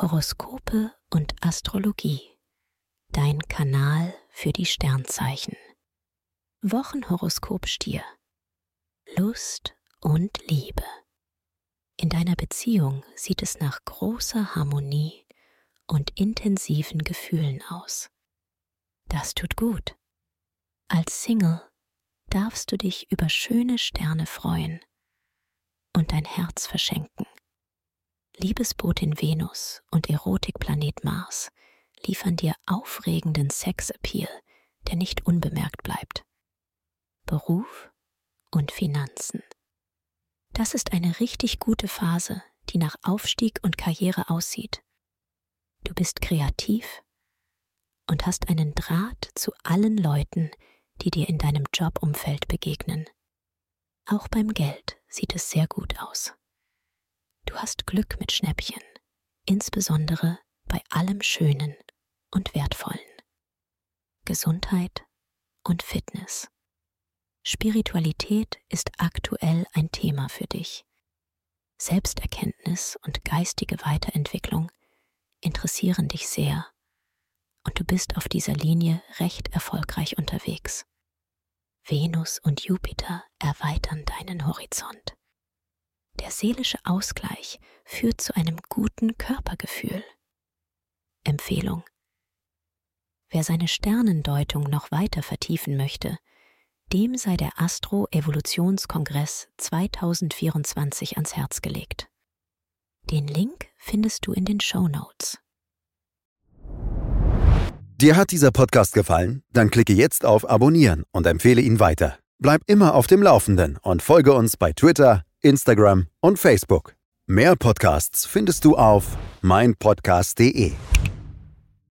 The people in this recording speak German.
Horoskope und Astrologie. Dein Kanal für die Sternzeichen. Wochenhoroskop Stier. Lust und Liebe. In deiner Beziehung sieht es nach großer Harmonie und intensiven Gefühlen aus. Das tut gut. Als Single darfst du dich über schöne Sterne freuen und dein Herz verschenken. Liebesbotin Venus und Erotikplanet Mars liefern dir aufregenden Sexappeal, der nicht unbemerkt bleibt. Beruf und Finanzen. Das ist eine richtig gute Phase, die nach Aufstieg und Karriere aussieht. Du bist kreativ und hast einen Draht zu allen Leuten, die dir in deinem Jobumfeld begegnen. Auch beim Geld sieht es sehr gut aus. Du hast Glück mit Schnäppchen, insbesondere bei allem Schönen und Wertvollen. Gesundheit und Fitness. Spiritualität ist aktuell ein Thema für dich. Selbsterkenntnis und geistige Weiterentwicklung interessieren dich sehr und du bist auf dieser Linie recht erfolgreich unterwegs. Venus und Jupiter erweitern deinen Horizont. Der seelische Ausgleich führt zu einem guten Körpergefühl. Empfehlung. Wer seine Sternendeutung noch weiter vertiefen möchte, dem sei der Astro-Evolutionskongress 2024 ans Herz gelegt. Den Link findest du in den Show Notes. Dir hat dieser Podcast gefallen? Dann klicke jetzt auf Abonnieren und empfehle ihn weiter. Bleib immer auf dem Laufenden und folge uns bei Twitter, Instagram und Facebook. Mehr Podcasts findest du auf meinpodcast.de.